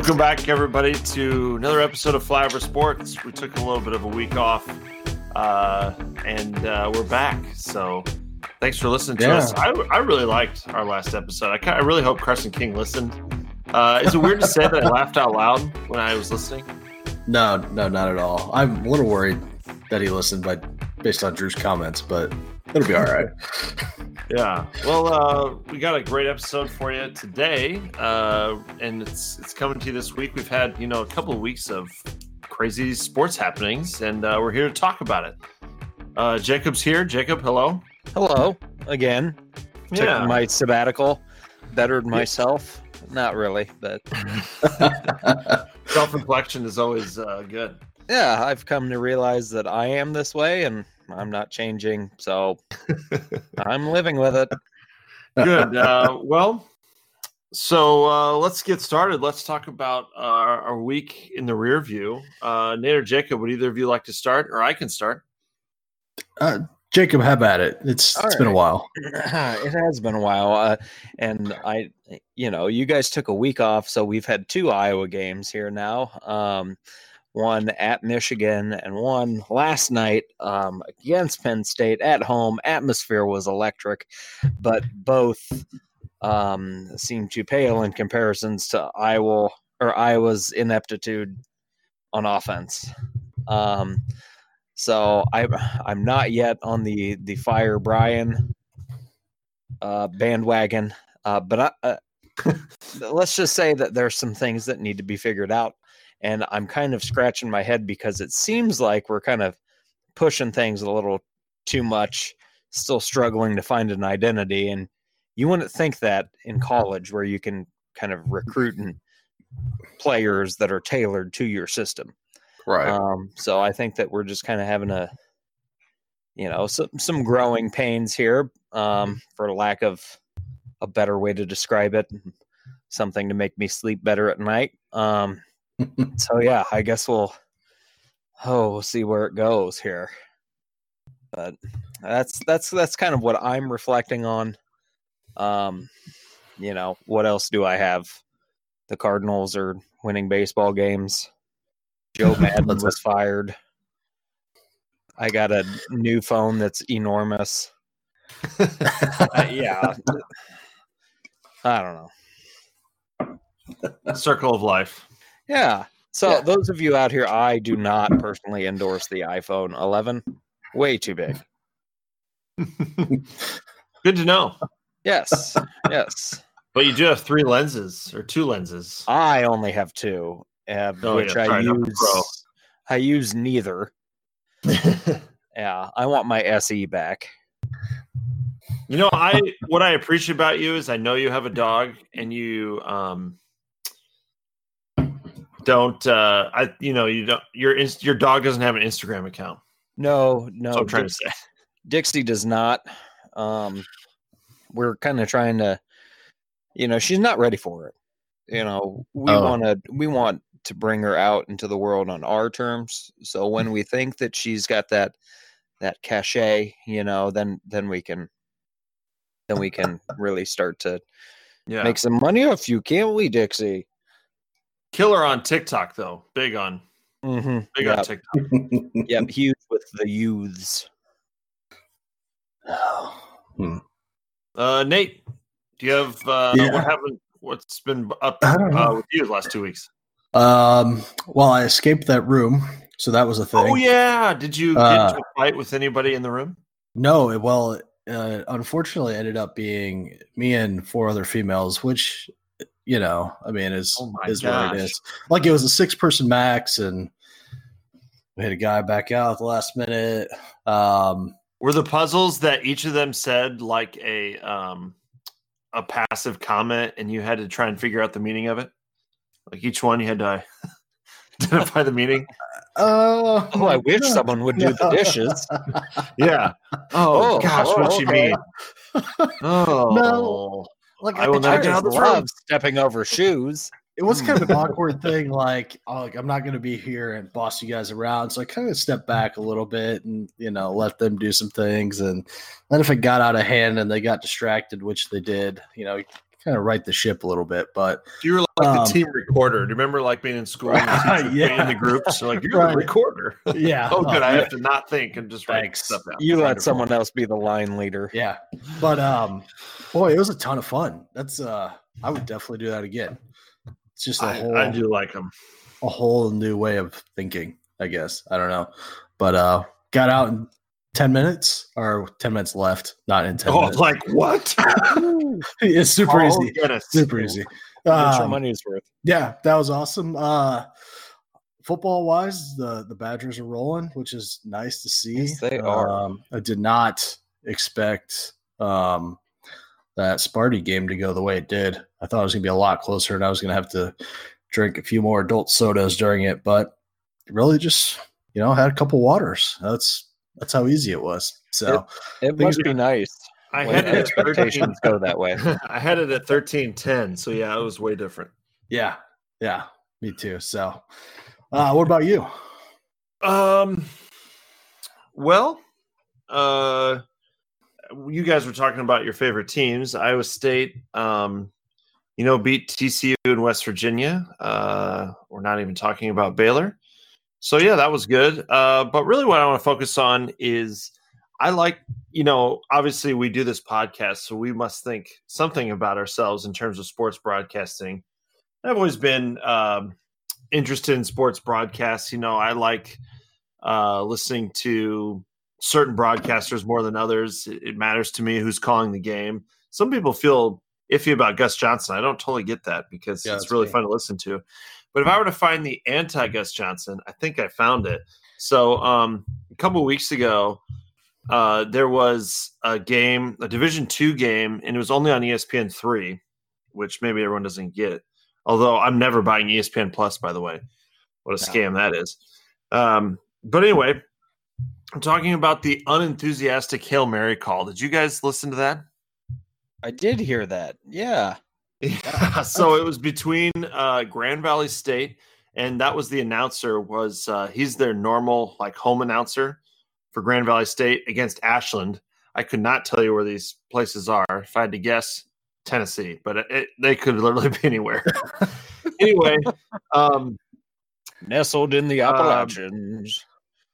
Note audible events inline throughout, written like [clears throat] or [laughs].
Welcome back, everybody, to another episode of Flyover Sports. We took a little bit of a week off, uh, and uh, we're back. So, thanks for listening to Yeah. us. I, I really liked our last episode. I, kind I really hope Crescent King listened. Uh, is it weird to say that I laughed out loud when I was listening? No, no, not at all. I'm a little worried that he listened by based on Drew's comments, but it'll be all right. [laughs] Yeah. Well, uh, we got a great episode for you today, uh, and it's it's coming to you this week. We've had you know a couple of weeks of crazy sports happenings, and uh, we're here to talk about it. Uh, Jacob's here. Jacob, hello. Hello again. Took Yeah. my sabbatical, bettered myself. Not really, but [laughs] Self reflection is always uh, good. yeah, I've come to realize that I am this way and I'm not changing. So [laughs] I'm living with it. Good. Uh, well, so uh, let's get started. Let's talk about uh, our, our week in the rear view. Uh, Nate or Jacob, would either of you like to start, or I can start? Uh, Jacob, have at it. It's All it's been a while. [clears throat] it has been a while. Uh, and I, you know, you guys took a week off. So we've had two Iowa games here now. Um, one at Michigan and one last night um, against Penn State at home. Atmosphere was electric, but both um, seem to pale in comparisons to Iowa or Iowa's ineptitude on offense. Um, so I, I'm not yet on the the fire Brian uh, bandwagon, uh, but I, uh, [laughs] let's just say that there's some things that need to be figured out, and I'm kind of scratching my head because it seems like we're kind of pushing things a little too much, still struggling to find an identity, and you wouldn't think that in college where you can kind of recruit and players that are tailored to your system. Right. Um, so I think that we're just kind of having a, you know, some some growing pains here, um, for lack of a better way to describe it. Something to make me sleep better at night. Um, so yeah, I guess we'll, oh, we'll see where it goes here. But that's that's that's kind of what I'm reflecting on. Um, you know, what else do I have? The Cardinals are winning baseball games. Joe [laughs] Maddon was fired. I got a new phone that's enormous. Uh, yeah. [laughs] I don't know. Circle of life. Yeah. So Yeah. those of you out here, I do not personally endorse the iPhone 11. Way too big. [laughs] Good to know. Yes. yes. But you do have three lenses or two lenses. I only have two, uh, Oh, which yeah, I sorry, not the use. I use neither. [laughs] Yeah, I want my SE back. You know, I what I appreciate about you is I know you have a dog and you um don't uh I you know you don't your your dog doesn't have an Instagram account. No, no. That's what I'm trying to say. Dixie does not. Um, we're kind of trying to, you know, she's not ready for it. You know, we Oh. want to, we want to bring her out into the world on our terms. So when we think that she's got that, that cachet, you know, then then we can, then we can really start to Yeah. make some money off you, can't we, Dixie? Killer on TikTok though. Big on Mm-hmm. big on TikTok. [laughs] yep, huge with the youths. [sighs] Hmm. Uh Nate, do you have uh Yeah. what happened what's been up uh, with you the last two weeks? Um, well, I escaped that room, so that was a thing. Oh yeah. Did you get Uh, into a fight with anybody in the room? No, it, well, uh, unfortunately, ended up being me and four other females, which you know, I mean, is Oh my is what it is. Like it was a six person max, and we had a guy back out at the last minute. Um, Were the puzzles that each of them said like a um a passive comment and you had to try and figure out the meaning of it? Like each one you had to [laughs] identify the meaning? uh, Oh, I wish someone would do the [laughs] dishes. Yeah. Oh, Oh, gosh, oh, what you mean? [laughs] Oh. Like I will not just of this room. love stepping over shoes. it was kind of an hmm. awkward thing. Like, oh, like I'm not going to be here and boss you guys around, so I kind of stepped back a little bit and you know let them do some things. And then if it got out of hand and they got distracted, which they did, you know, kind of right the ship a little bit. But You were like Um, the team recorder. Do you remember like being in school and [laughs] the Right, teacher yeah. in the groups? So like you're Right. the recorder. [laughs] yeah, oh, good. I yeah. have to not think and just write Thanks. stuff down. You let Wonderful. someone else be the line leader. Yeah. But um boy, it was a ton of fun. That's uh I would definitely do that again. It's just a I, whole I do like them. a whole new way of thinking, I guess. I don't know. But uh got out in 10 minutes or 10 minutes left, not in 10 Oh, minutes. like what? [laughs] it's super Oh, easy. goodness. Super easy. Get your Um, money's worth. yeah, that was awesome. Uh football wise, the the Badgers are rolling, which is nice to see. Yes, they are. Um, I did not expect um that Sparty game to go the way it did. I thought it was gonna be a lot closer and I was gonna have to drink a few more adult sodas during it, but really just you know had a couple waters. That's that's how easy it was. So It things must be nice I had it at 13. expectations go that way. [laughs] I had it at thirteen ten. So yeah, it was way different. yeah, yeah, me too. So uh what about you? Um. Well, uh, you guys were talking about your favorite teams. Iowa State, um, you know, beat TCU in West Virginia. Uh, we're not even talking about Baylor. So yeah, that was good. Uh, but really, what I want to focus on is I like, you know, obviously we do this podcast, so we must think something about ourselves in terms of sports broadcasting. I've always been um, interested in sports broadcasts. You know, I like uh, listening to certain broadcasters more than others. It, it matters to me who's calling the game. Some people feel iffy about Gus Johnson. I don't totally get that because Yeah, it's really me. fun to listen to. But if I were to find the anti Gus Johnson, I think I found it. So um, a couple weeks ago, uh, there was a game, a Division two game, and it was only on ESPN three, which maybe everyone doesn't get. Although I'm never buying ESPN Plus, by the way. What a scam that is. Um, but anyway, I'm talking about the unenthusiastic Hail Mary call. Did you guys listen to that? I did hear that. Yeah. Yeah. [laughs] so it was between uh, Grand Valley State, and that was the announcer. Was uh, he's their normal like home announcer for Grand Valley State against Ashland. I could not tell you where these places are. If I had to guess, Tennessee, but it, it, they could literally be anywhere. [laughs] anyway, um, Nestled in the Um, Appalachians.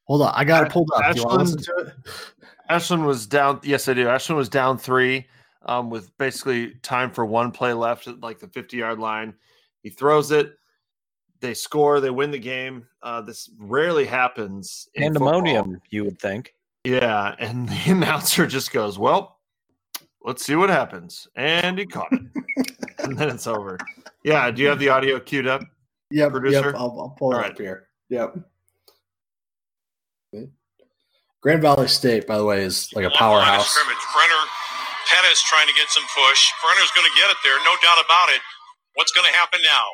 Hold on, I got it Ash- pulled up. Do you want to listen Ashland- to it? Ashland was down. Yes, I do. Ashland was down three um, with basically time for one play left at like the 50 yard line. He throws it. They score. They win the game. Uh, this rarely happens. in football. Pandemonium, you would think. Yeah. And [laughs] the announcer just goes, Well, let's see what happens. And he caught it. [laughs] and then it's over. Yeah. Do you have the audio queued up? Yep, Producer? yep. I'll, I'll pull it All up right. here. Yep. Grand Valley State, by the way, is like a powerhouse. Scrimmage. Brenner, Pettis trying to get some push. Brenner's going to get it there, no doubt about it. What's going to happen now?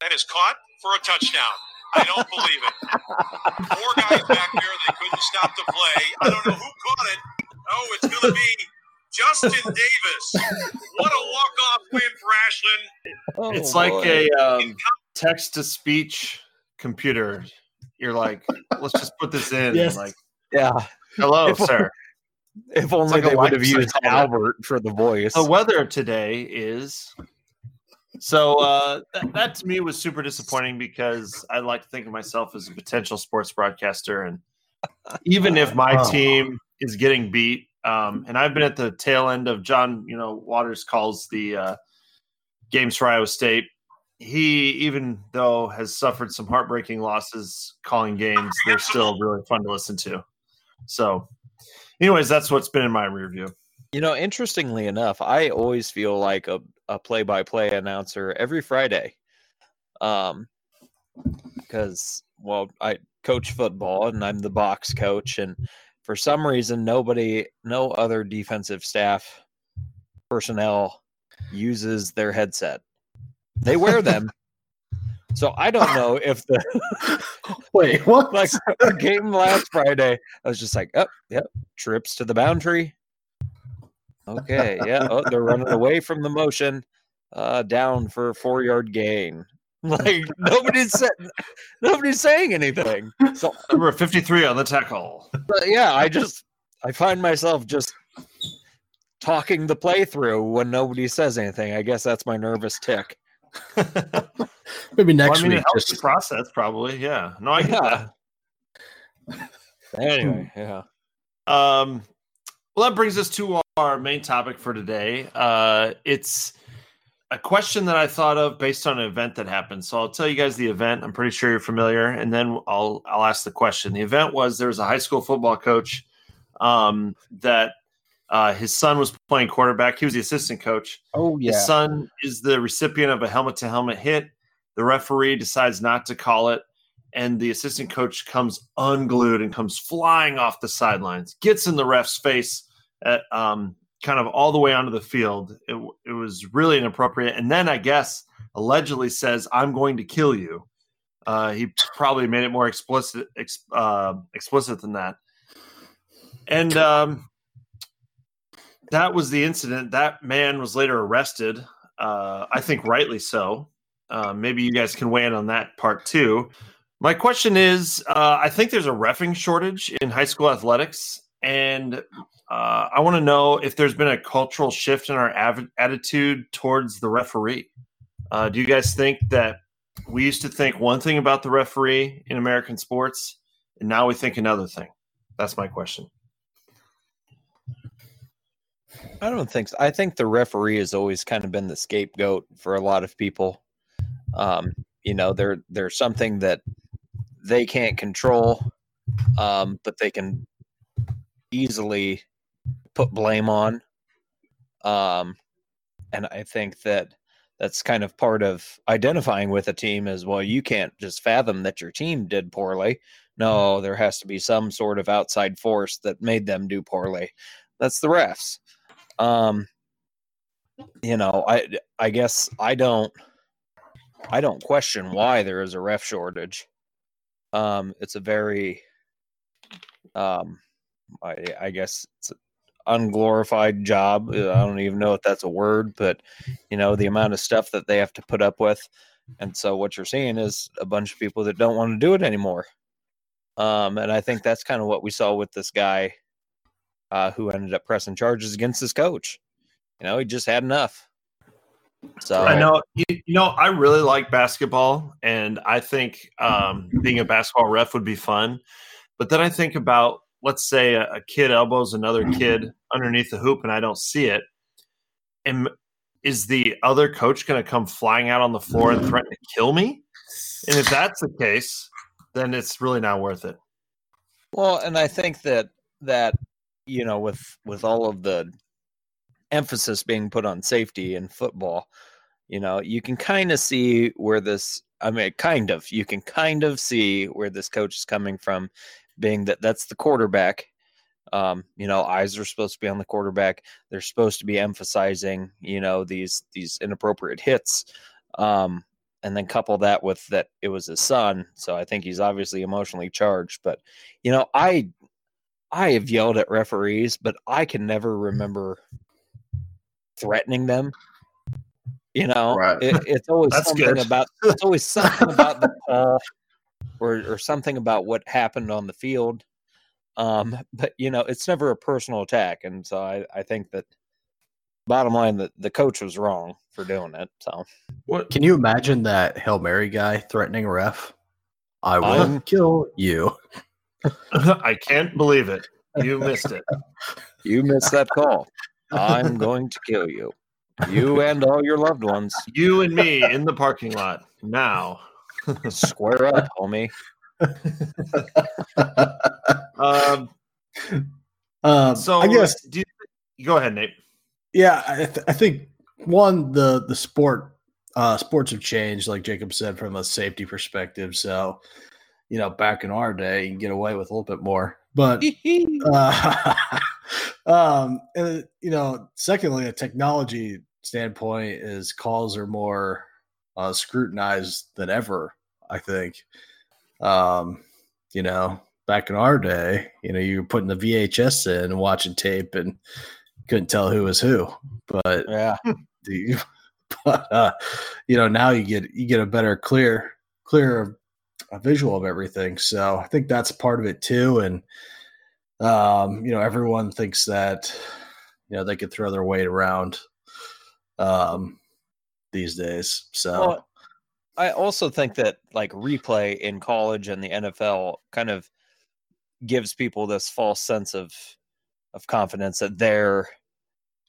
That is caught for a touchdown. I don't believe it. Four guys back there, they couldn't stop the play. I don't know who caught it. Oh, it's going to be Justin Davis. What a walk-off win for Ashland. it's Oh, like boy. a um, text to speech computer. You're like, let's just put this in. Yes. Like, yeah. hello, If- sir. If only like they would have used. Albert for the voice. The weather today is so uh, that, that to me was super disappointing because I like to think of myself as a potential sports broadcaster, and even if my Oh. team is getting beat, um, and I've been at the tail end of John, you know, Walters calls the uh, games for Iowa State. He, even though has suffered some heartbreaking losses calling games, they're still really fun to listen to. So, anyways, that's what's been in my review. You know, interestingly enough, I always feel like a, a play-by-play announcer every Friday. Um because well, I coach football and I'm the box coach and for some reason nobody no other defensive staff personnel uses their headset. They wear [laughs] them. So I don't know [laughs] if the Wait, what? [laughs] like our game last Friday, I was just like, oh, yep, trips to the boundary. Okay, yeah, oh, they're running [laughs] away from the motion, uh, down for a four yard gain. Like nobody's nobody's saying anything. So Number 53 on the tackle. but yeah, I just I find myself just talking the play through when nobody says anything. I guess that's my nervous tick. [laughs] Maybe next well, I mean, week. it helps Just the process, probably. Yeah. No, I get Yeah. that. [laughs] Anyway, yeah. Um, well, that brings us to our main topic for today. Uh, it's a question that I thought of based on an event that happened. So I'll tell you guys the event. I'm pretty sure you're familiar, and then I'll I'll ask the question. The event was there was a high school football coach um, that uh, his son was playing quarterback. He was the assistant coach. Oh yeah. His son is the recipient of a helmet to helmet hit. The referee decides not to call it, and the assistant coach comes unglued and comes flying off the sidelines, gets in the ref's face at um, kind of all the way onto the field. It, it was really inappropriate. And then I guess allegedly says, "I'm going to kill you." Uh, he probably made it more explicit ex, uh, explicit than that. And um, that was the incident. That man was later arrested. Uh, I think rightly so. Uh, maybe you guys can weigh in on that part too. My question is uh, I think there's a refing shortage in high school athletics. And uh, I want to know if there's been a cultural shift in our av- attitude towards the referee. Uh, do you guys think that we used to think one thing about the referee in American sports, and now we think another thing? That's my question. I don't think so. I think the referee has always kind of been the scapegoat for a lot of people. Um, you know, they're they're something that they can't control, um, but they can easily put blame on. Um, and I think that that's kind of part of identifying with a team as well. You can't just fathom that your team did poorly. No, there has to be some sort of outside force that made them do poorly. That's the refs um you know i i guess i don't i don't question why there is a ref shortage. Um it's a very um i i guess it's an unglorified job. I don't even know if that's a word but you know the amount of stuff that they have to put up with. And so what you're seeing is a bunch of people that don't want to do it anymore. Um and i think that's kind of what we saw with this guy uh, who ended up pressing charges against his coach. You know, he just had enough. So I know you, you know I really like basketball, and I think um, being a basketball ref would be fun. But then I think about let's say a, a kid elbows another kid underneath the hoop, and I don't see it. And is the other coach going to come flying out on the floor and threaten to kill me? And if that's the case, then it's really not worth it. Well, and I think that that you know with with all of the emphasis being put on safety in football, you know, you can kind of see where this I mean kind of you can kind of see where this coach is coming from being that that's the quarterback. Um, you know, eyes are supposed to be on the quarterback. They're supposed to be emphasizing, you know, these these inappropriate hits. Um, and then couple that with that it was his son so i think he's obviously emotionally charged but you know i i have yelled at referees but i can never remember threatening them you know Right. it, it's always That's something good. about it's always something about the call or or something about what happened on the field um but you know it's never a personal attack and so i i think that bottom line that the coach was wrong for doing it so What Can you imagine that Hail Mary guy threatening a ref? I will I'm- kill you. [laughs] I can't believe it. You missed it. [laughs] You missed that call. I'm going to kill you. You and all your loved ones. You and me in the parking lot now. [laughs] Square up, homie. Um, um, so I guess do you, go ahead, Nate. Yeah, I, th- I think one the the sport uh, sports have changed, like Jacob said, from a safety perspective. So, you know, back in our day, you can get away with a little bit more. But [laughs] uh, [laughs] um, and, you know, secondly, a technology standpoint is calls are more uh, scrutinized than ever. I think. Um, you know, back in our day, you know, you were putting the VHS in and watching tape and couldn't tell who was who. But yeah. [laughs] the, but uh, you know, now you get you get a better, clear, clear uh, visual of everything. So I think that's part of it too. And um, you know, everyone thinks that You know, they could throw their weight around um, these days. So Well, I also think that like replay in college and the NFL kind of gives people this false sense of of confidence that they're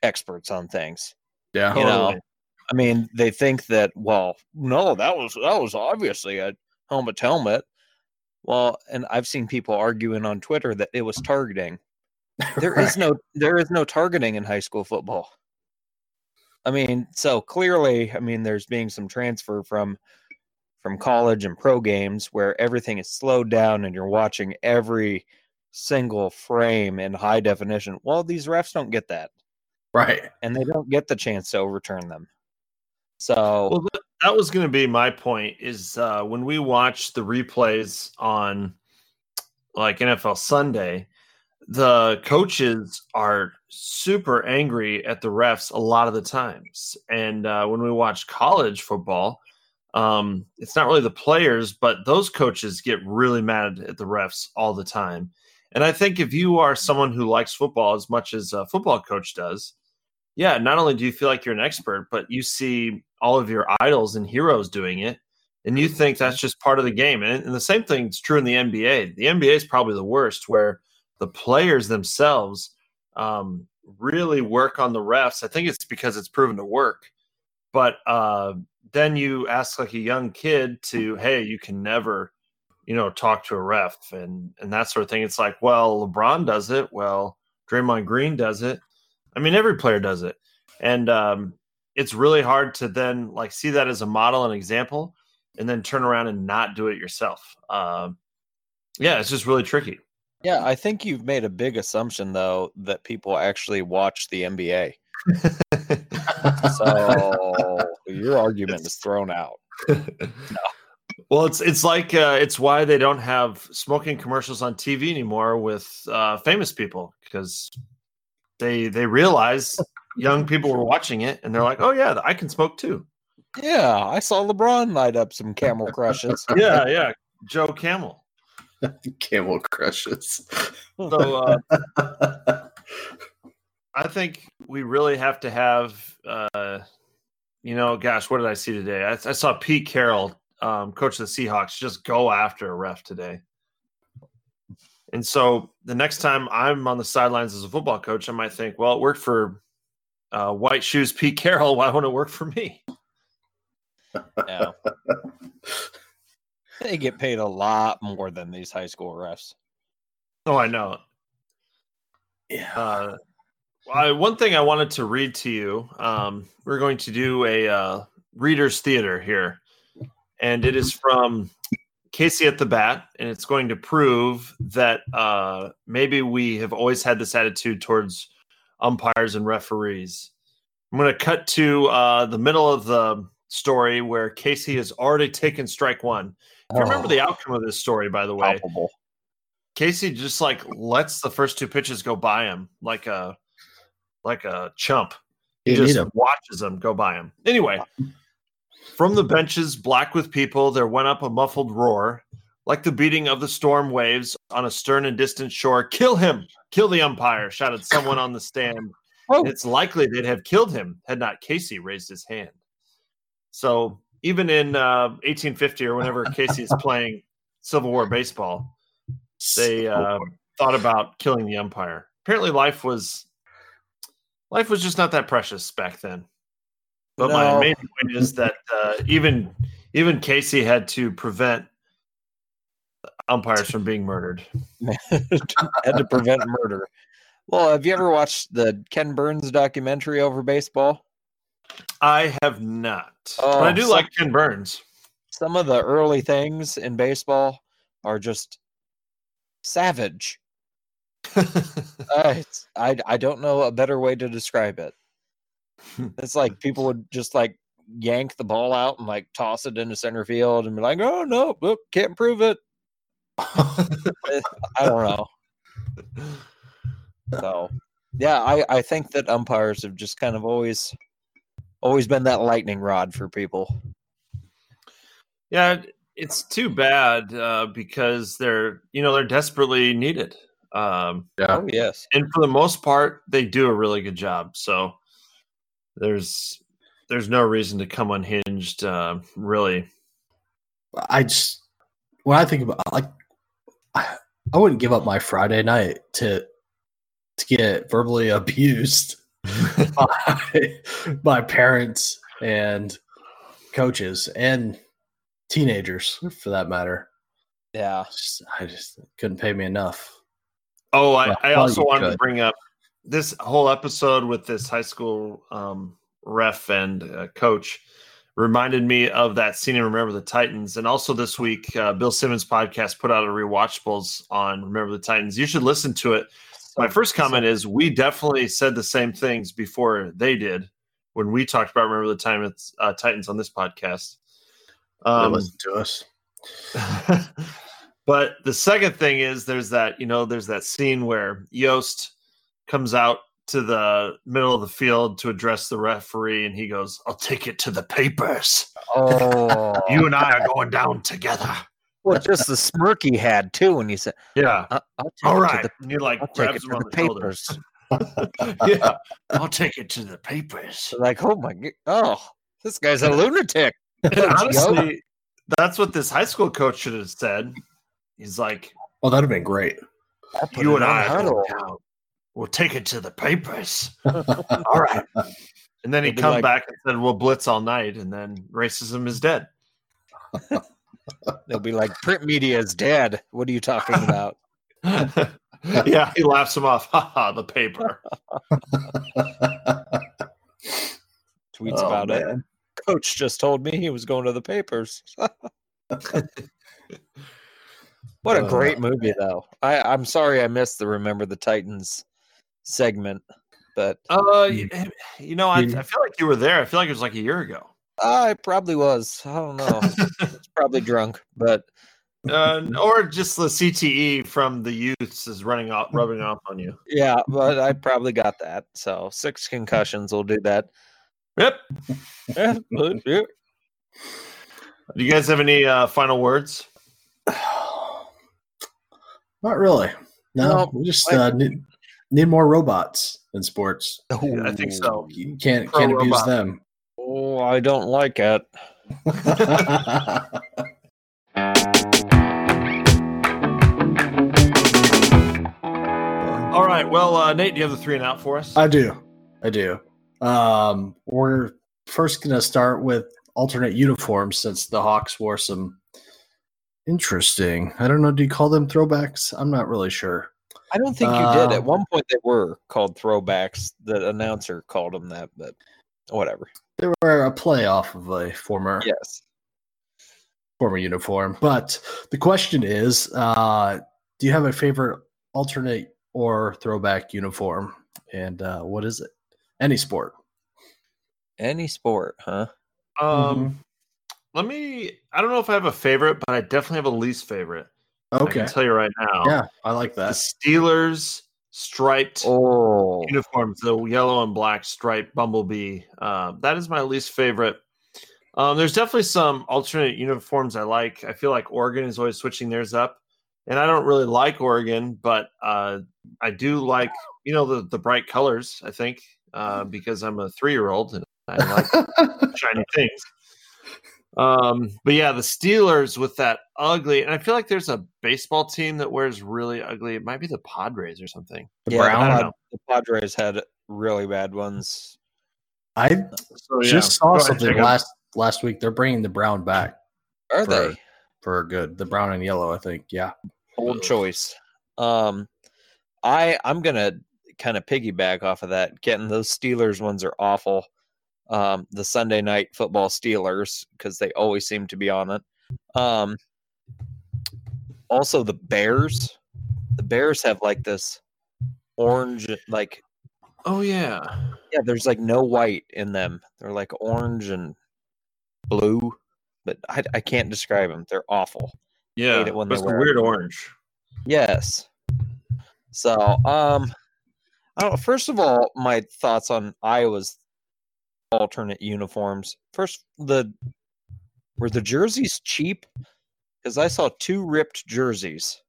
experts on things. yeah, You know, I mean, they think that well, no, that was that was obviously a helmet to helmet. Well, and I've seen people arguing on Twitter that it was targeting. [laughs] There is no there is no targeting in high school football. I mean, so clearly, I mean, there's being some transfer from from college and pro games where everything is slowed down and you're watching every single frame in high definition. Well, these refs don't get that, right. and they don't get the chance to overturn them. So, Well, that, was going to be my point. Is uh, when we watch the replays on like NFL Sunday, the coaches are super angry at the refs a lot of the times. And uh, when we watch college football, um, it's not really the players, but those coaches get really mad at the refs all the time. And I think if you are someone who likes football as much as a football coach does, yeah, not only do you feel like you're an expert, but you see all of your idols and heroes doing it, and you think that's just part of the game. And, and the same thing is true in the NBA. The NBA is probably the worst, where the players themselves um, really work on the refs. I think it's because it's proven to work. But uh, then you ask like a young kid to, hey, you can never, you know, talk to a ref and and that sort of thing. It's like, well, LeBron does it. Well, Draymond Green does it. I mean, every player does it, and um, it's really hard to then like see that as a model and example, and then turn around and not do it yourself. Um, yeah, it's just really tricky. yeah, I think you've made a big assumption though that people actually watch the NBA. So [laughs] your argument is thrown out. [laughs] Well, it's it's like uh, it's why they don't have smoking commercials on TV anymore with uh, famous people because they they realize young people were watching it and they're like, oh yeah, I can smoke too. Yeah, I saw LeBron light up some camel crushes. [laughs] Yeah, yeah, Joe Camel. [laughs] Camel crushes. So uh, I think we really have to have, uh, you know, gosh, what did I see today? I, I saw Pete Carroll, um, coach of the Seahawks, just go after a ref today. And so the next time I'm on the sidelines as a football coach, I might think, well, it worked for uh, White Shoes Pete Carroll. Why won't it work for me? Yeah. [laughs] They get paid a lot more than these high school refs. Oh, I know. yeah. Uh, I, one thing I wanted to read to you. Um, we're going to do a uh, readers theater here, and it is from Casey at the Bat, and it's going to prove that uh, maybe we have always had this attitude towards umpires and referees. I'm going to cut to uh, the middle of the story where Casey has already taken strike one. If you remember Oh. the outcome of this story, by the way, Palpable. Casey just like lets the first two pitches go by him like a like a chump. He You need just 'em. watches them go by him. Anyway, from the benches, black with people, there went up a muffled roar, like the beating of the storm waves on a stern and distant shore. Kill him! Kill the umpire! shouted someone on the stand. [laughs] Oh. It's likely they'd have killed him had not Casey raised his hand. So even in uh, 1850 or whenever [laughs] Casey is playing Civil War baseball, they uh, thought about killing the umpire. Apparently, life was life was just not that precious back then. But my main point is that uh, even even Casey had to prevent umpires from being murdered. [laughs] had to prevent murder. Well, have you ever watched the Ken Burns documentary over baseball? I have not, but Oh, I do so- like Ken Burns. Some of the early things in baseball are just savage. [laughs] Uh, I I don't know a better way to describe it. [laughs] It's like people would just like yank the ball out and like toss it into center field and be like, "Oh no, can't prove it." [laughs] I don't know. So, yeah, I I think that umpires have just kind of always always been that lightning rod for people. Yeah, it's too bad uh, because they're you know they're desperately needed. Um, Yeah. Oh yes. and for the most part, they do a really good job. So there's there's no reason to come unhinged. Uh, really, I just when I think about like I, I wouldn't give up my Friday night to to get verbally [laughs] abused [laughs] by, by parents and coaches and teenagers for that matter. Yeah. Just- I just couldn't pay me enough. Oh, I, Yeah, I also you wanted to bring up this whole episode with this high school um, ref and uh, coach reminded me of that scene in Remember the Titans. And also this week, uh, Bill Simmons podcast put out a rewatchables on Remember the Titans. You should listen to it. My first comment is we definitely said the same things before they did when we talked about Remember the Titans, uh, Titans on this podcast. They Um, listen to us. [laughs] but the second thing is there's that you know there's that scene where Yoast comes out to the middle of the field to address the referee and he goes I'll take it to the papers. Oh, [laughs] you and I are going down together. Well, just the smirk he had too when he said, yeah. "I- "I'll take all it right to like I'll take it grabs him to on the the, papers." [laughs] yeah. I'll take it to the papers. Like, oh my, g- oh, this guy's a lunatic. And honestly that's what this high school coach should have said. He's like Well, that'd have been great. You and on I are huddle. We'll take it to the papers. [laughs] all right. And then he come like- back and said, "We'll blitz all night," and then racism is dead. They'll be like, print media is dead. What are you talking about? [laughs] yeah, he laughs him off. [laughs] Ha ha, the paper. Tweets Oh, about it. Coach just told me he was going to the papers. what a Oh, great movie, though. I, I'm sorry I missed the Remember the Titans segment, but Uh, Mm. y- you know, I, I feel like you were there. I feel like it was like a year ago. I probably was. I don't know. [laughs] I probably drunk, but Uh, or just the CTE from the youths is running off, rubbing off on you. yeah, but I probably got that. So six concussions will do that. Yep. Yeah, but. Do you guys have any uh, final words? [sighs] Not really. No, No, we just I- uh, need, need more robots in sports. I think so. You can't Pro can't abuse robot. them. Oh, I don't like it. [laughs] All right. Well, uh, Nate, do you have the three and out for us? I do. I do. Um, we're first going to start with alternate uniforms since the Hawks wore some interesting. I don't know. Do you call them throwbacks? I'm not really sure. I don't think you did. At Um, one point, they were called throwbacks. The announcer called them that, but whatever. They were a play off of a former Yes. former uniform. But the question is, uh, do you have a favorite alternate or throwback uniform? And uh, what is it? Any sport. Any sport, huh? Um, let me. I don't know if I have a favorite, but I definitely have a least favorite. I Okay. can tell you right now. Yeah, I like that. The that. Steelers striped Oh, uniforms, the yellow and black striped bumblebee. Uh, that is my least favorite. Um, there's definitely some alternate uniforms I like. I feel like Oregon is always switching theirs up, and I don't really like Oregon, but uh, I do like you know the the bright colors. I think uh, because I'm a three year old and I like [laughs] shiny things. Um, but yeah, the Steelers with that ugly, and I feel like there's a baseball team that wears really ugly. It might be the Padres or something. The yeah. brown? I The, don't know. the Padres had really bad ones. I So, yeah. just saw ahead, something Jacob. last last week. They're bringing the brown back Are For- they for good. The brown and yellow, I think. Yeah. old choice? Um, I I'm gonna kind of piggyback off of that. Getting those Steelers ones are awful. Um, the Sunday night football Steelers because they always seem to be on it. Um, also the Bears. The Bears have like this orange, like Oh yeah. yeah, there's like no white in them. They're like orange and blue, but I, I can't describe them. They're awful. Yeah. it when it's the weird orange. Yes. So, um, I don't. First of all, my thoughts on Iowa's alternate uniforms. First, the were the jerseys cheap? Because I saw two ripped jerseys.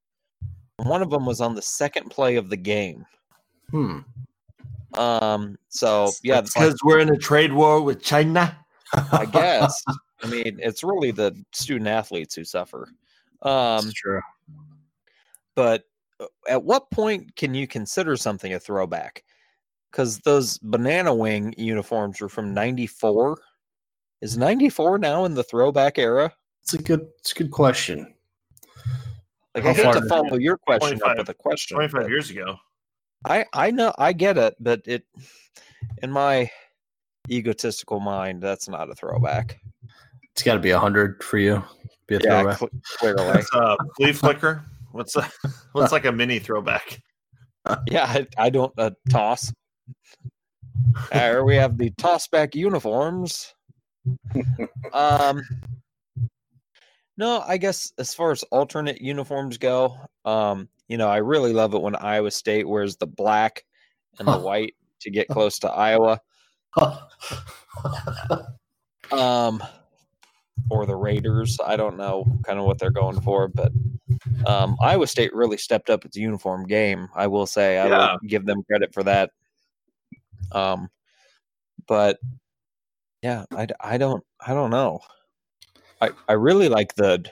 One of them was on the second play of the game. Hmm. Um, so yeah, That's because we're in a trade war with China. I [laughs] guess. I mean, it's really the student athletes who suffer. Um, That's true. but uh, at what point can you consider something a throwback? Because those banana wing uniforms were from '94. Is '94 now in the throwback era? It's a good. It's a good question. Like How I hate to follow your question up with a question. 25 years ago. I I know I get it, but it in my egotistical mind, that's not a throwback. It's got to be a hundred for you. Be a Yeah, throwback. cl- clearly. What's uh, flea [laughs] flicker? What's a, [laughs] what's like a mini throwback? Yeah, I, I don't uh, toss. There we have the toss back uniforms. [laughs] um, no, I guess as far as alternate uniforms go, um, you know, I really love it when Iowa State wears the black and the white to get close to Iowa. [laughs] Um, or the Raiders. I don't know kind of what they're going for, but um, Iowa State really stepped up its uniform game. I will say, I Yeah. will give them credit for that. Um, but yeah, I, I don't I don't know. I I really like the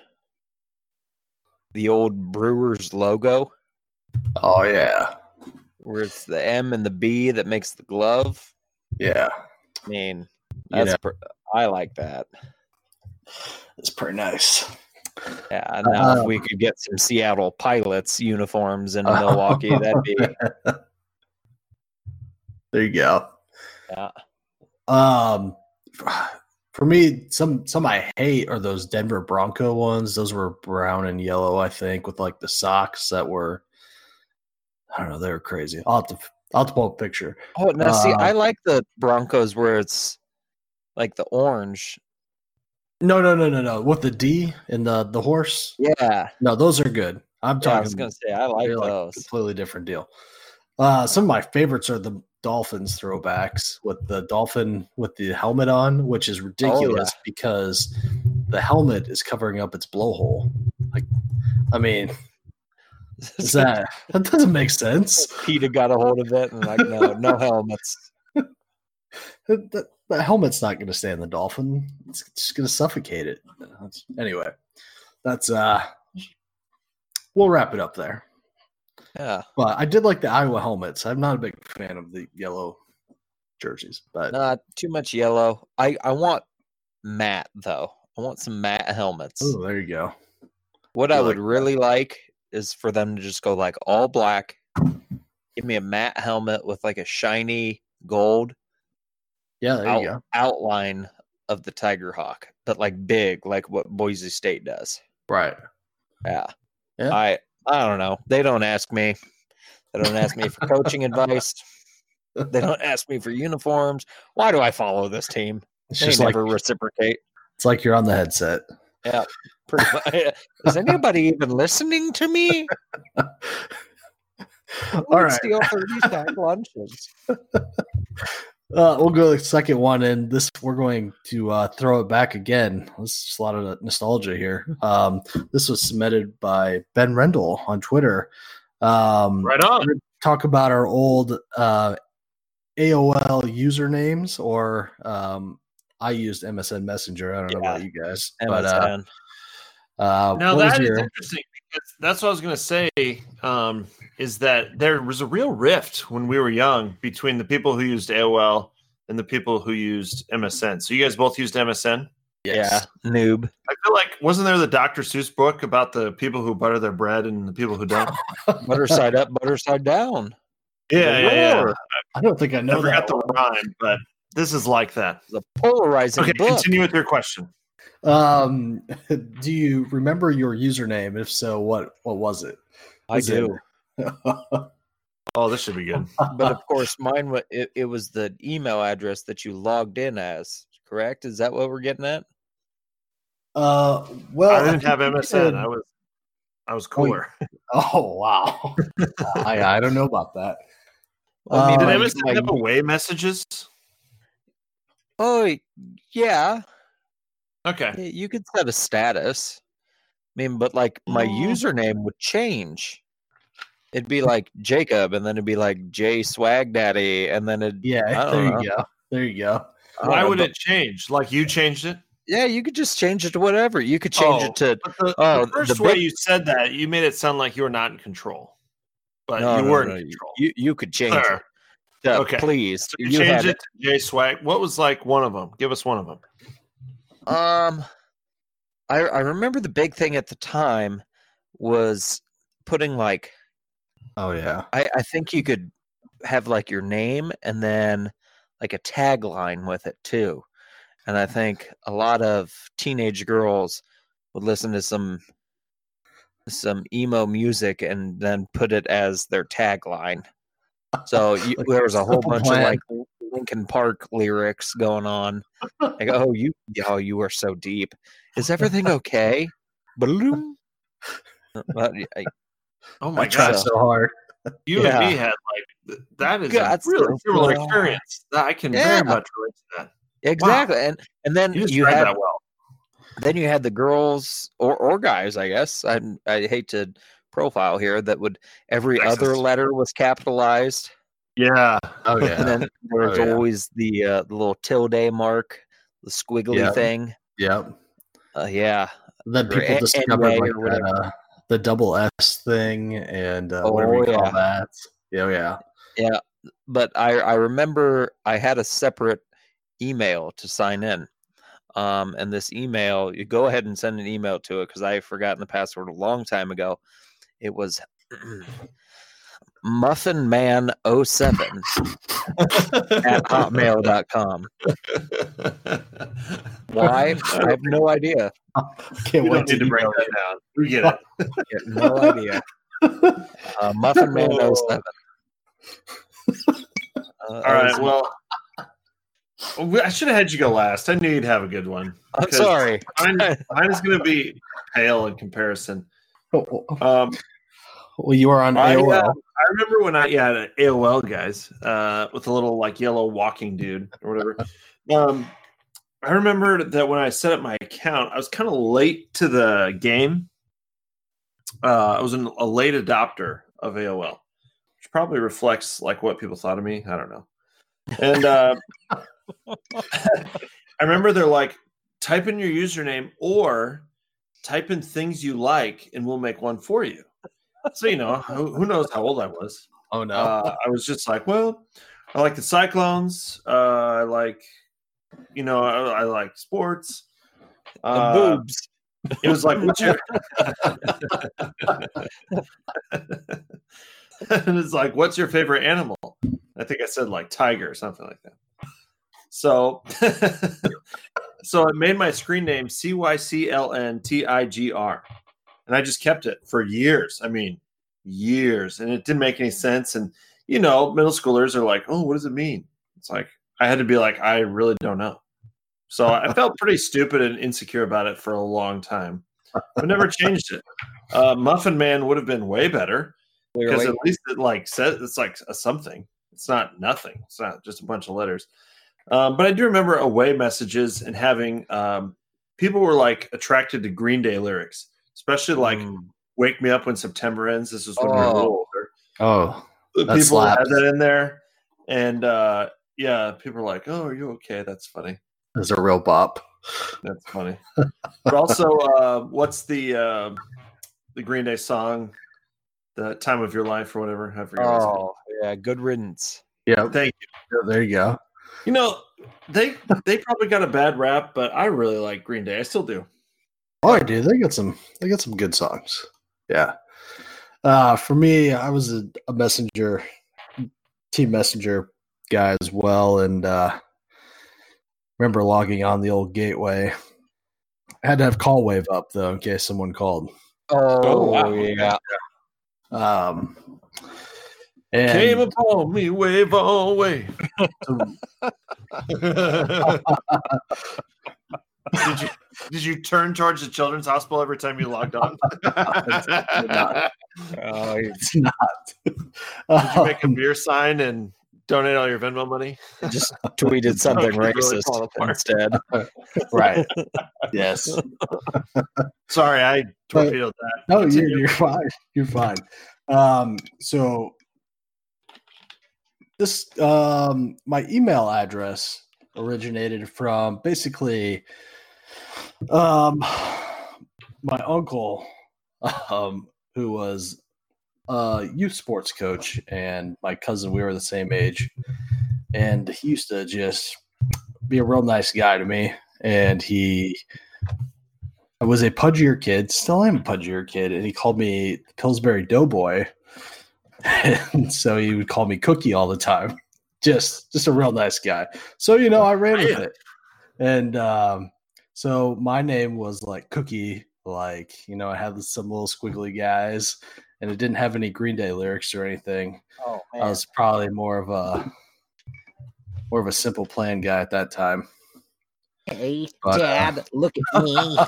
the old Brewers logo oh yeah, where it's the M and the B that makes the glove. yeah. I mean, Yeah. that's I like that. It's pretty nice. Yeah, now if we Um, could get some Seattle Pilots uniforms in [laughs] Milwaukee, that'd be [laughs] There you go. yeah. Um, [sighs] for me, some some I hate are those Denver Bronco ones. Those were brown and yellow, I think, with like the socks that were. I don't know. They were crazy. I'll have to. I'll have to pull a picture. Oh, now see, Uh, I like the Broncos where it's like the orange. No, no, no, no, no. With the D and the the horse. Yeah, No, those are good. I'm yeah I talking. was gonna say I like they're, like, those. completely different deal. Uh, some of my favorites are the Dolphins throwbacks with the dolphin with the helmet on, which is ridiculous because the helmet is covering up its blowhole. Like, I mean, [laughs] is that that doesn't make sense? [laughs] Peter got a hold of it and like, no, no [laughs] helmets. The, the- helmet's not going to stay in the dolphin. It's just going to suffocate it. Anyway, that's uh, we'll wrap it up there. Yeah, But I did like the Iowa helmets. I'm not a big fan of the yellow jerseys, but not too much yellow. I I want matte though. I want some matte helmets. oh, there you go. What I like would that. really like is for them to just go like all black. Give me a matte helmet with like a shiny gold Yeah, there out- you go. outline of the tiger hawk, but like big, like what Boise State does. Right. Yeah. Yeah. I I don't know. They don't ask me. They don't ask me for [laughs] coaching advice. They don't ask me for uniforms. Why do I follow this team? It's They just like never reciprocate. it's like you're on the headset. Yeah. Pretty much. [laughs] Is anybody even listening to me? [laughs] All All right. Steal 30 stack lunches. Uh, we'll go to the second one, and this we're going to uh, throw it back again. This is a lot of nostalgia here. Um, this was submitted by Ben Rendell on Twitter. Um, Right on. talk about our old uh, AOL usernames, or um, I used MSN Messenger. I don't know about you guys, but uh, uh, Now that is your- interesting that's what I was going to say. Um, is that there was a real rift when we were young between the people who used AOL and the people who used MSN. So you guys both used MSN. yes. Yeah, noob. I feel like wasn't there the Dr. Seuss book about the people who butter their bread and the people who don't? [laughs] Butter side up, butter side down. yeah, yeah, yeah. I don't think I I know forgot that. the one. rhyme, but this is like that. The polarizing Okay, book. continue with your question. Um, [laughs] do you remember your username? If so, what what was it? I Was it- do. [laughs] Oh, this should be good. But of course, mine wa- it, it was the email address that you logged in as. Correct? Is that what we're getting at? uh, well, I didn't think have you MSN. said- I was I was cooler. [laughs] Oh wow! I, I don't know about that. I mean, Uh, Did my- MSN my- have away messages? oh yeah, Okay. you could set a status. I mean, but like my Oh. username would change. it'd be like Jacob, and then it'd be like J Swag Daddy, and then it. Yeah, I don't there know. you go. There you go. Why don't would know, it change? Like you changed it? Yeah, you could just change it to whatever. You could change Oh, it to But the, Oh, the the first way big- you said that, you made it sound like you were not in control, but no, you no, were no, in you- control. You you could change Sir, it. Yeah, Okay. please. So you, you had changed it to J Swag. What was like one of them? Give us one of them. Um, I I remember the big thing at the time was putting like Oh yeah. I I think you could have like your name and then like a tagline with it too, and I think a lot of teenage girls would listen to some some emo music and then put it as their tagline. So you, [laughs] there was a whole bunch Plan. of like Linkin Park lyrics going on. Like, oh, you, oh, you are so deep. Is everything okay? Bloom. I- Oh my tried god! so hard. You Yeah. and me had like th- that is God, a really so similar experience. That I can Yeah. very much relate to that. exactly, and and then You you, had that well. then you had the girls or or guys, I guess. I I hate to profile here that would every other letter was capitalized, Yeah. Oh [laughs] yeah. and then there was Oh, yeah. always the uh, the little tilde mark, the squiggly Yeah. thing. yep. Uh, yeah, Then people A- discovered like or that, uh, the double S thing and uh, Oh, whatever you call yeah. that. Yeah, yeah. but I I remember I had a separate email to sign in. Um, and this email, you go ahead and send an email to it because I had forgotten the password a long time ago. It was [clears throat] muffinman07 at hotmail.com. Why? I have no idea. Can't We wait don't to break that down. We get it. I no idea. Uh, muffinman07. [laughs] Uh, All right. I Well, I should have had you go last. I knew you'd have a good one. I'm because sorry. Mine, [laughs] mine is going to be pale in comparison. Um, Well, you were on I, AOL. uh, I remember when I yeah AOL guys uh, with a little like yellow walking dude or whatever. [laughs] Um, I remember that when I set up my account, I was kind of late to the game. Uh, I was an, a late adopter of AOL, which probably reflects like what people thought of me. I don't know. And uh, [laughs] I remember they're like, type in your username or type in things you like, and we'll make one for you. So you know, who, who knows how old I was? oh no. Uh, I was just like, well, I like the Cyclones. Uh, I like, you know, I, I like sports. Uh, boobs. it was like, what's your? [laughs] and it's like, what's your favorite animal? I think I said like tiger or something like that. So, [laughs] so it made my screen name C Y C L N T I G R, and I just kept it for years. I mean, years, and it didn't make any sense. And you know, middle schoolers are like, "Oh, what does it mean?" It's like I had to be like, "I really don't know." So I felt [laughs] pretty stupid and insecure about it for a long time. I never changed it. Uh, Muffin Man would have been way better because at least it like says it's like a something. It's not nothing. It's not just a bunch of letters. Um, but I do remember away messages and having um, people were like attracted to Green Day lyrics, especially like Mm. "Wake Me Up When September Ends." This is when we were a Oh. little older. oh, The That people had slaps. that in there, and uh, yeah, people were like, "Oh, are you okay?" That's funny. there's a real bop. That's funny. but also, uh, what's the uh, the Green Day song? The time of your life or whatever. I forget. what. Oh, yeah. Good riddance. Yeah, Thank you. there you go. You know, they they probably got a bad rap, but I really like Green Day. I still do. Oh, I do. They got some. They got some good songs. Yeah. Uh, for me, I was a, a messenger, team messenger guy as well, and uh, remember logging on the old gateway. I had to have CallWave up though in case someone called. Oh, wow. yeah. Um, and Came upon me, wave all way. [laughs] [laughs] [laughs] did you did you turn towards the children's hospital every time you logged on? [laughs] Oh, you it's not. Did you make a Um, beer sign and donate all your Venmo money? just tweeted something [laughs] Okay, really racist instead. [laughs] right. Yes. Sorry, I torpedoed that. No, you're, you're fine. You're fine. Um, so this um my email address originated from basically um my uncle um who was a youth sports coach and my cousin we were the same age and he used to just be a real nice guy to me and he I was a pudgier kid, still I am a pudgier kid, and he called me Pillsbury Doughboy. [laughs] and so he would call me Cookie all the time. Just just a real nice guy. So you know, I ran with it. And um, so my name was like Cookie, like, you know, I had some little squiggly guys and it didn't have any Green Day lyrics or anything. Oh I was probably more of a more of a simple plan guy at that time. Hey, But, uh, Dad, look at me. [laughs]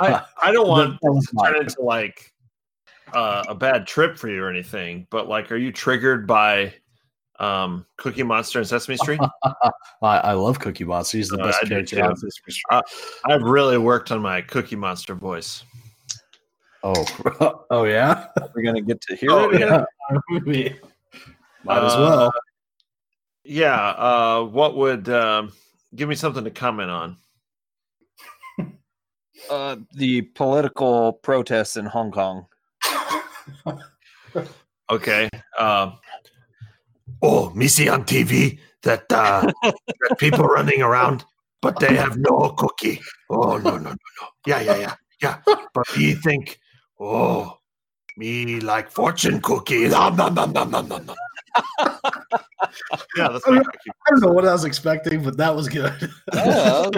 I, I don't want That to turn into like uh, a bad trip for you or anything, but like, are you triggered by um, Cookie Monster and Sesame Street? [laughs] I, I love Cookie Monster. He's the Uh, best I do character too. on Sesame Street. I've really worked on my Cookie Monster voice. Oh, [laughs] oh yeah. We're gonna get to hear Oh, it. yeah. [laughs] Might as Uh, well. Yeah. Uh, what would um, give me something to comment on? Uh, the political protests in Hong Kong. Okay. Um, oh, me see on TV that, uh, that people [laughs] running around, but they have no cookie. Oh no no no no. Yeah yeah yeah yeah. But me think, oh, me like fortune cookie. Nom, nom, nom, nom, nom, nom, nom. yeah, that's my cookie. I don't know what I was expecting, but that was good. Yeah,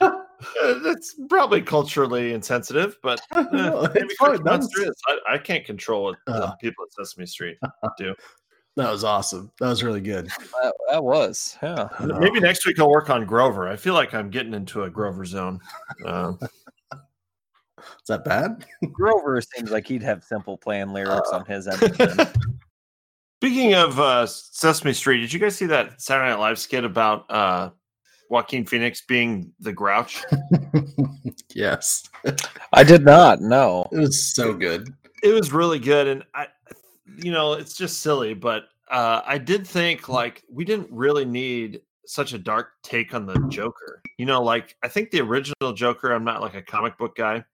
Uh, That's [laughs] probably culturally insensitive, but [laughs] eh, No, maybe it's fine. Cookie That is. I, I can't control what the Uh. people at Sesame Street do. That was awesome. That was really good. that, that was. Yeah. Maybe next week I'll work on Grover. I feel like I'm getting into a Grover zone. Uh, [laughs] Is that bad? Grover seems like he'd have simple plan lyrics on his end. [laughs] speaking of uh, Sesame Street, did you guys see that Saturday Night Live skit about uh, Joaquin Phoenix being the Grouch? [laughs] yes. I did not. No. It was so good. It was really good, and I, you know, it's just silly, but uh, I did think like we didn't really need such a dark take on the Joker. You know, like I think the original Joker. I'm not like a comic book guy,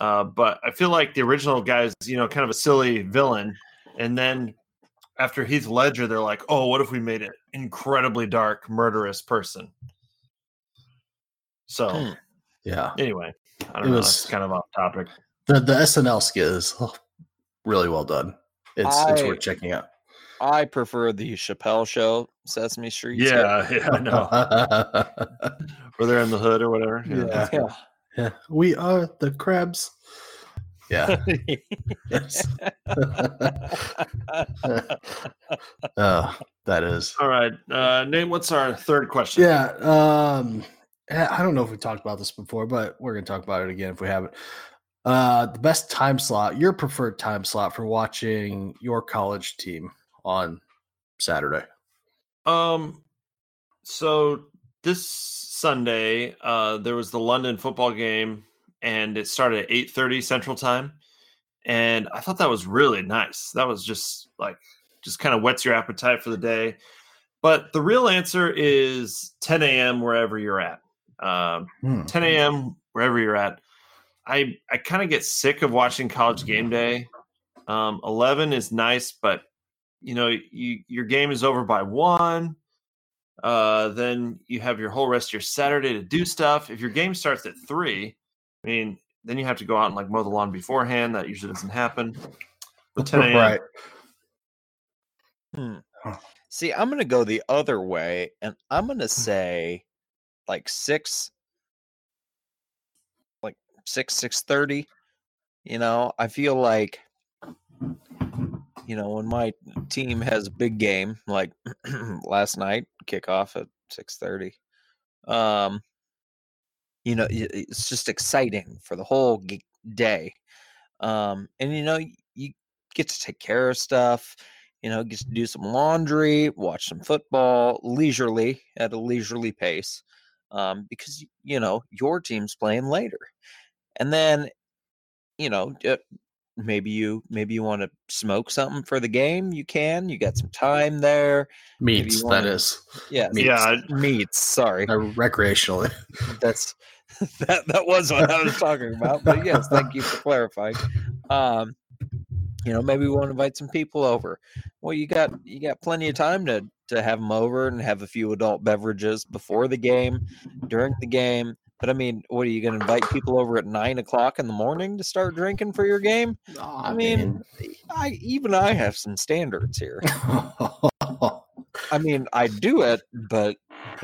uh, but I feel like the original guy is you know kind of a silly villain, and then after Heath Ledger, they're like, oh, what if we made an incredibly dark, murderous person? So Hmm. Yeah. anyway, I don't It know. was- That's kind of off topic. The the SNL skit is oh, really well done. It's it's worth checking out. I prefer the Chappelle Show, Sesame Street. skit. Yeah, [laughs] yeah, I know. [laughs] Where they're in the hood or whatever. Yeah. Yeah. yeah. We are the crabs. Yeah. [laughs] yes. oh, that is. All right, uh, Nate. What's our third question? Yeah. Um, I don't know if we talked about this before, but we're gonna talk about it again if we haven't. Uh, the best time slot, your preferred time slot for watching your college team on Saturday. Um. So this Sunday, uh, there was the London football game, and it started at eight thirty Central Time, and I thought that was really nice. That was just like just kind of whets your appetite for the day. But the real answer is 10 a.m. wherever you're at. Um, Hmm. 10 a.m. wherever you're at. I I kind of get sick of watching college game day. Um, 11 is nice, but you know, you your game is over by one. Uh, then you have your whole rest of your Saturday to do stuff. If your game starts at three, I mean, then you have to go out and like mow the lawn beforehand. That usually doesn't happen. But 10 a.m. Right. Hmm. See, I'm gonna go the other way, and I'm Hmm. gonna say like six, like six six thirty. You know, I feel like you know when my team has a big game, like [clears throat] last night, kickoff at six thirty. Um, you know, it's just exciting for the whole day. Um, and you know, you get to take care of stuff you know, get to do some laundry, watch some football leisurely at a leisurely pace, um, because you know your team's playing later, and then you know, uh, maybe you maybe you want to smoke something for the game, you can. You got some time there. Meats, wanna- that is. Yeah, Meats. Yeah, meats. Sorry, Uh, recreationally. [laughs] that's [laughs] that that was what I was talking about. But yes, thank you for clarifying. Um, you know, maybe we want to invite some people over. Well, you got you got plenty of time to to have them over and have a few adult beverages before the game, during the game. But I mean, what are you going to invite people over at nine o'clock in the morning to start drinking for your game? I mean, I even I have some standards here. [laughs] I mean, I do it, but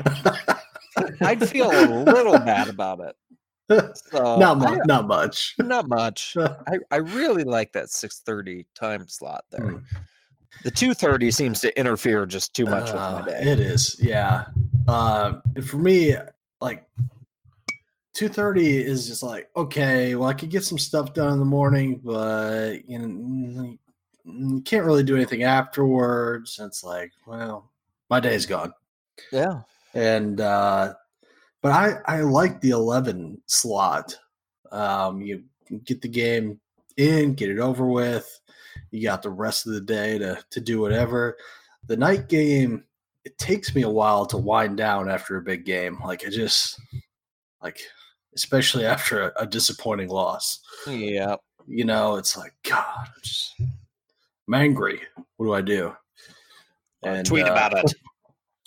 [laughs] I'd feel a little bad about it. So not I- much. Not much. [laughs] not much. I, I really like that 6:30 time slot there. Hmm. The 2:30 seems to interfere just too much with my Uh, day. It is, yeah. Uh, for me, like two thirty is just like okay. Well, I could get some stuff done in the morning, but you know, you can't really do anything afterwards. It's like, well, my day's gone. Yeah. and uh but i i like the 11 slot um you get the game in get it over with you got the rest of the day to to do whatever the night game it takes me a while to wind down after a big game like i just like especially after a, a disappointing loss Yeah. you know it's like god i'm just i'm angry what do i do And, Tweet uh, about it.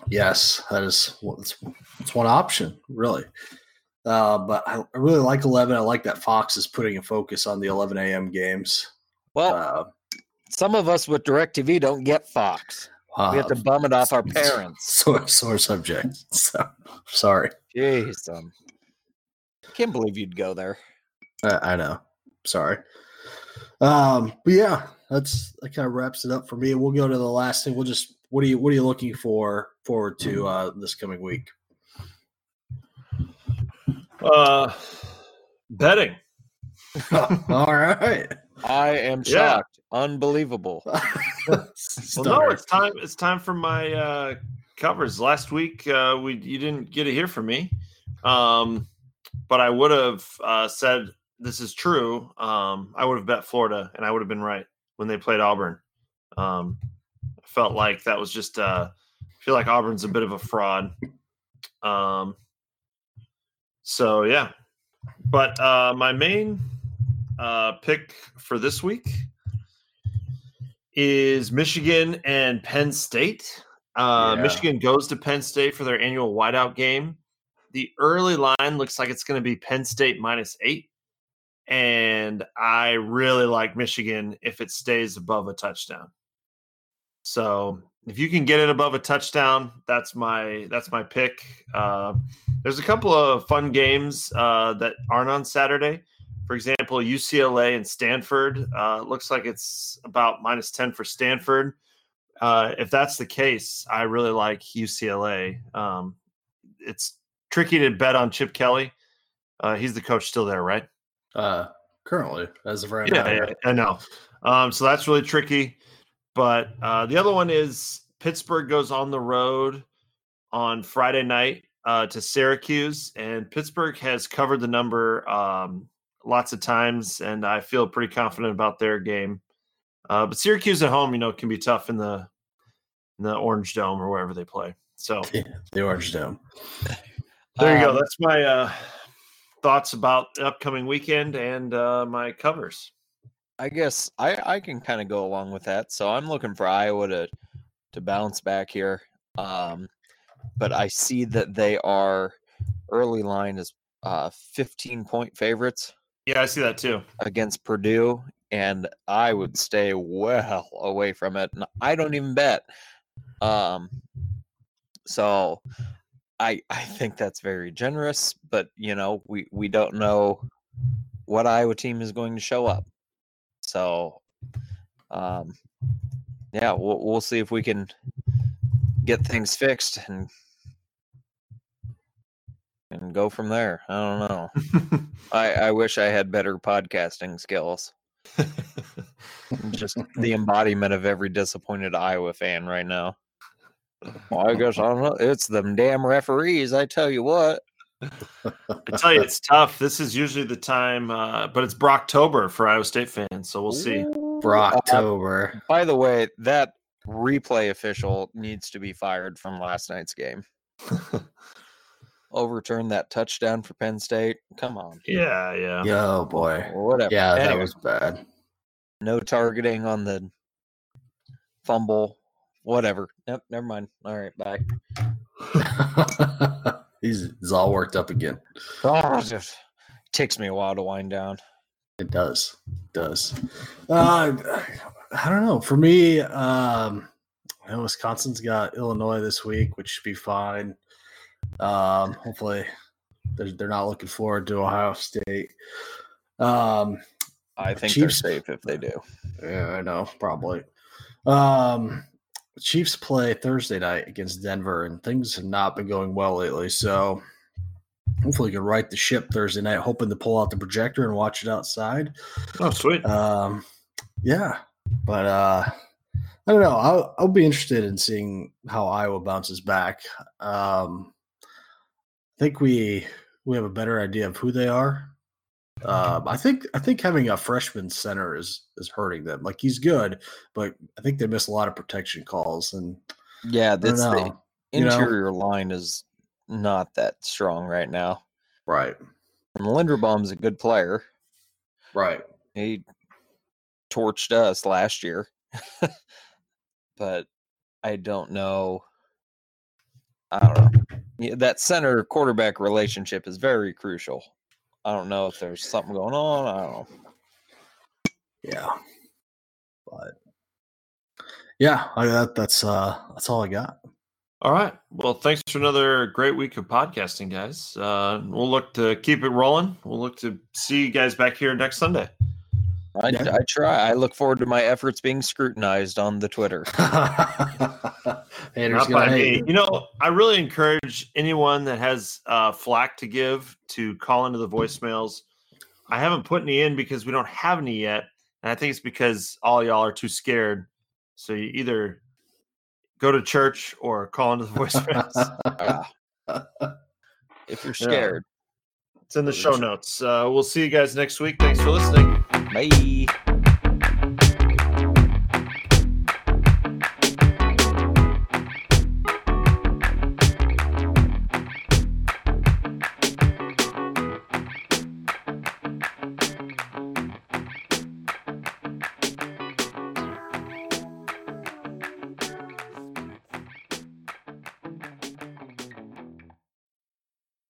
Yes, that is it's, it's one option, really. Uh, but I, I really like 11. I like that Fox is putting a focus on the 11 a.m. games. Well, Uh, some of us with DirecTV don't get Fox. We have to uh, bum it off our [laughs] parents. Sore, sore subject. [laughs] So, sorry. Jeez, um, can't believe you'd go there. I, I know. Sorry. Um, but yeah, that's that kind of wraps it up for me. We'll go to the last thing. We'll just what are you what are you looking for forward to uh, this coming week? Uh, betting. [laughs] All right. I am Yeah. shocked. Unbelievable. [laughs] Well, no, it's time. It's time for my uh, covers. Last week, uh, we you didn't get to hear from me, um, but I would have uh, said this is true. Um, I would have bet Florida, and I would have been right when they played Auburn. Um, I felt like that was just. Uh, I feel like Auburn's a bit of a fraud. Um, so yeah, but uh, my main uh, pick for this week is Michigan and Penn State. Uh, Yeah. Michigan goes to Penn State for their annual whiteout game. The early line looks like it's going to be Penn State minus eight. And I really like Michigan if it stays above a touchdown. So if you can get it above a touchdown, that's my that's my pick. Uh, there's a couple of fun games uh, that aren't on Saturday. For example, UCLA and Stanford. Uh, looks like it's about minus 10 for Stanford. Uh, if that's the case, I really like UCLA. Um, it's tricky to bet on Chip Kelly. Uh, he's the coach still there, right? Uh, currently, as of right Yeah, now. yeah, I know. Um, so that's really tricky. But uh, the other one is Pittsburgh goes on the road on Friday night uh, to Syracuse, and Pittsburgh has covered the number um, lots of times, and I feel pretty confident about their game. Uh, but Syracuse at home, you know, can be tough in the in the Orange Dome or wherever they play. So [laughs] the Orange Dome. There you go. Um, That's my uh, thoughts about the upcoming weekend and uh, my covers. I guess I, I can kind of go along with that. So I'm looking for Iowa to to bounce back here. Um, but I see that they are early line is uh, 15 point favorites Yeah, I see that too. against Purdue, and I would stay well away from it. And I don't even bet. Um, so I I think that's very generous, but you know we we don't know what Iowa team is going to show up. So, um, yeah, we'll we'll see if we can get things fixed and and go from there. I don't know. [laughs] I I wish I had better podcasting skills. [laughs] Just the embodiment of every disappointed Iowa fan right now. Well, I guess I don't know. It's them damn referees. I tell you what. I tell you, it's tough. This is usually the time, uh, but it's Brocktober for Iowa State fans, so we'll see. Brocktober. By the way, that replay official needs to be fired from last night's game. [laughs] Overturn that touchdown for Penn State. Come on. Yeah, yeah. Yo, boy. Whatever. Yeah, that was bad. no targeting on the fumble. Whatever. Nope, never mind. All right, bye. [laughs] he's, he's all worked up again. Oh, it just takes me a while to wind down. It does. It does. Uh, I don't know. For me, um, Wisconsin's got Illinois this week, which should be fine. Um, hopefully, they're, they're not looking forward to Ohio State. Um, I think Chiefs- they're safe if they do. yeah, I know, probably. Um, Chiefs play Thursday night against Denver, and things have not been going well lately. So hopefully, we can right the ship Thursday night, hoping to pull out the projector and watch it outside. Oh, sweet. Um, yeah, but uh, I don't know. I'll, I'll be interested in seeing how Iowa bounces back. Um, I think we we have a better idea of who they are. Um, I think I think having a freshman center is is hurting them. Like he's good, but I think they miss a lot of protection calls. And Yeah, that's the know. you know? interior line is not that strong right now. Right, And Linderbaum's a good player. right. He torched us last year. [laughs] but I don't know. I don't know. Yeah, that center quarterback relationship is very crucial. I don't know if there's something going on. I don't know. Yeah, but yeah, I, that, that's uh that's all I got. All right. Well, thanks for another great week of podcasting, guys. Uh, we'll look to keep it rolling. We'll look to see you guys back here next Sunday. I, Yeah. I try. I look forward to my efforts being scrutinized on the Twitter. [laughs] Haters Not gonna by me. You know, I really encourage anyone that has uh, flack to give to call into the voicemails. I haven't put any in because we don't have any yet, and I think it's because all y'all are too scared. So you either go to church or call into the voicemails. Yeah. [laughs] if you're Yeah. scared, it's in the show notes. Uh, we'll see you guys next week. Thanks for listening. Bye.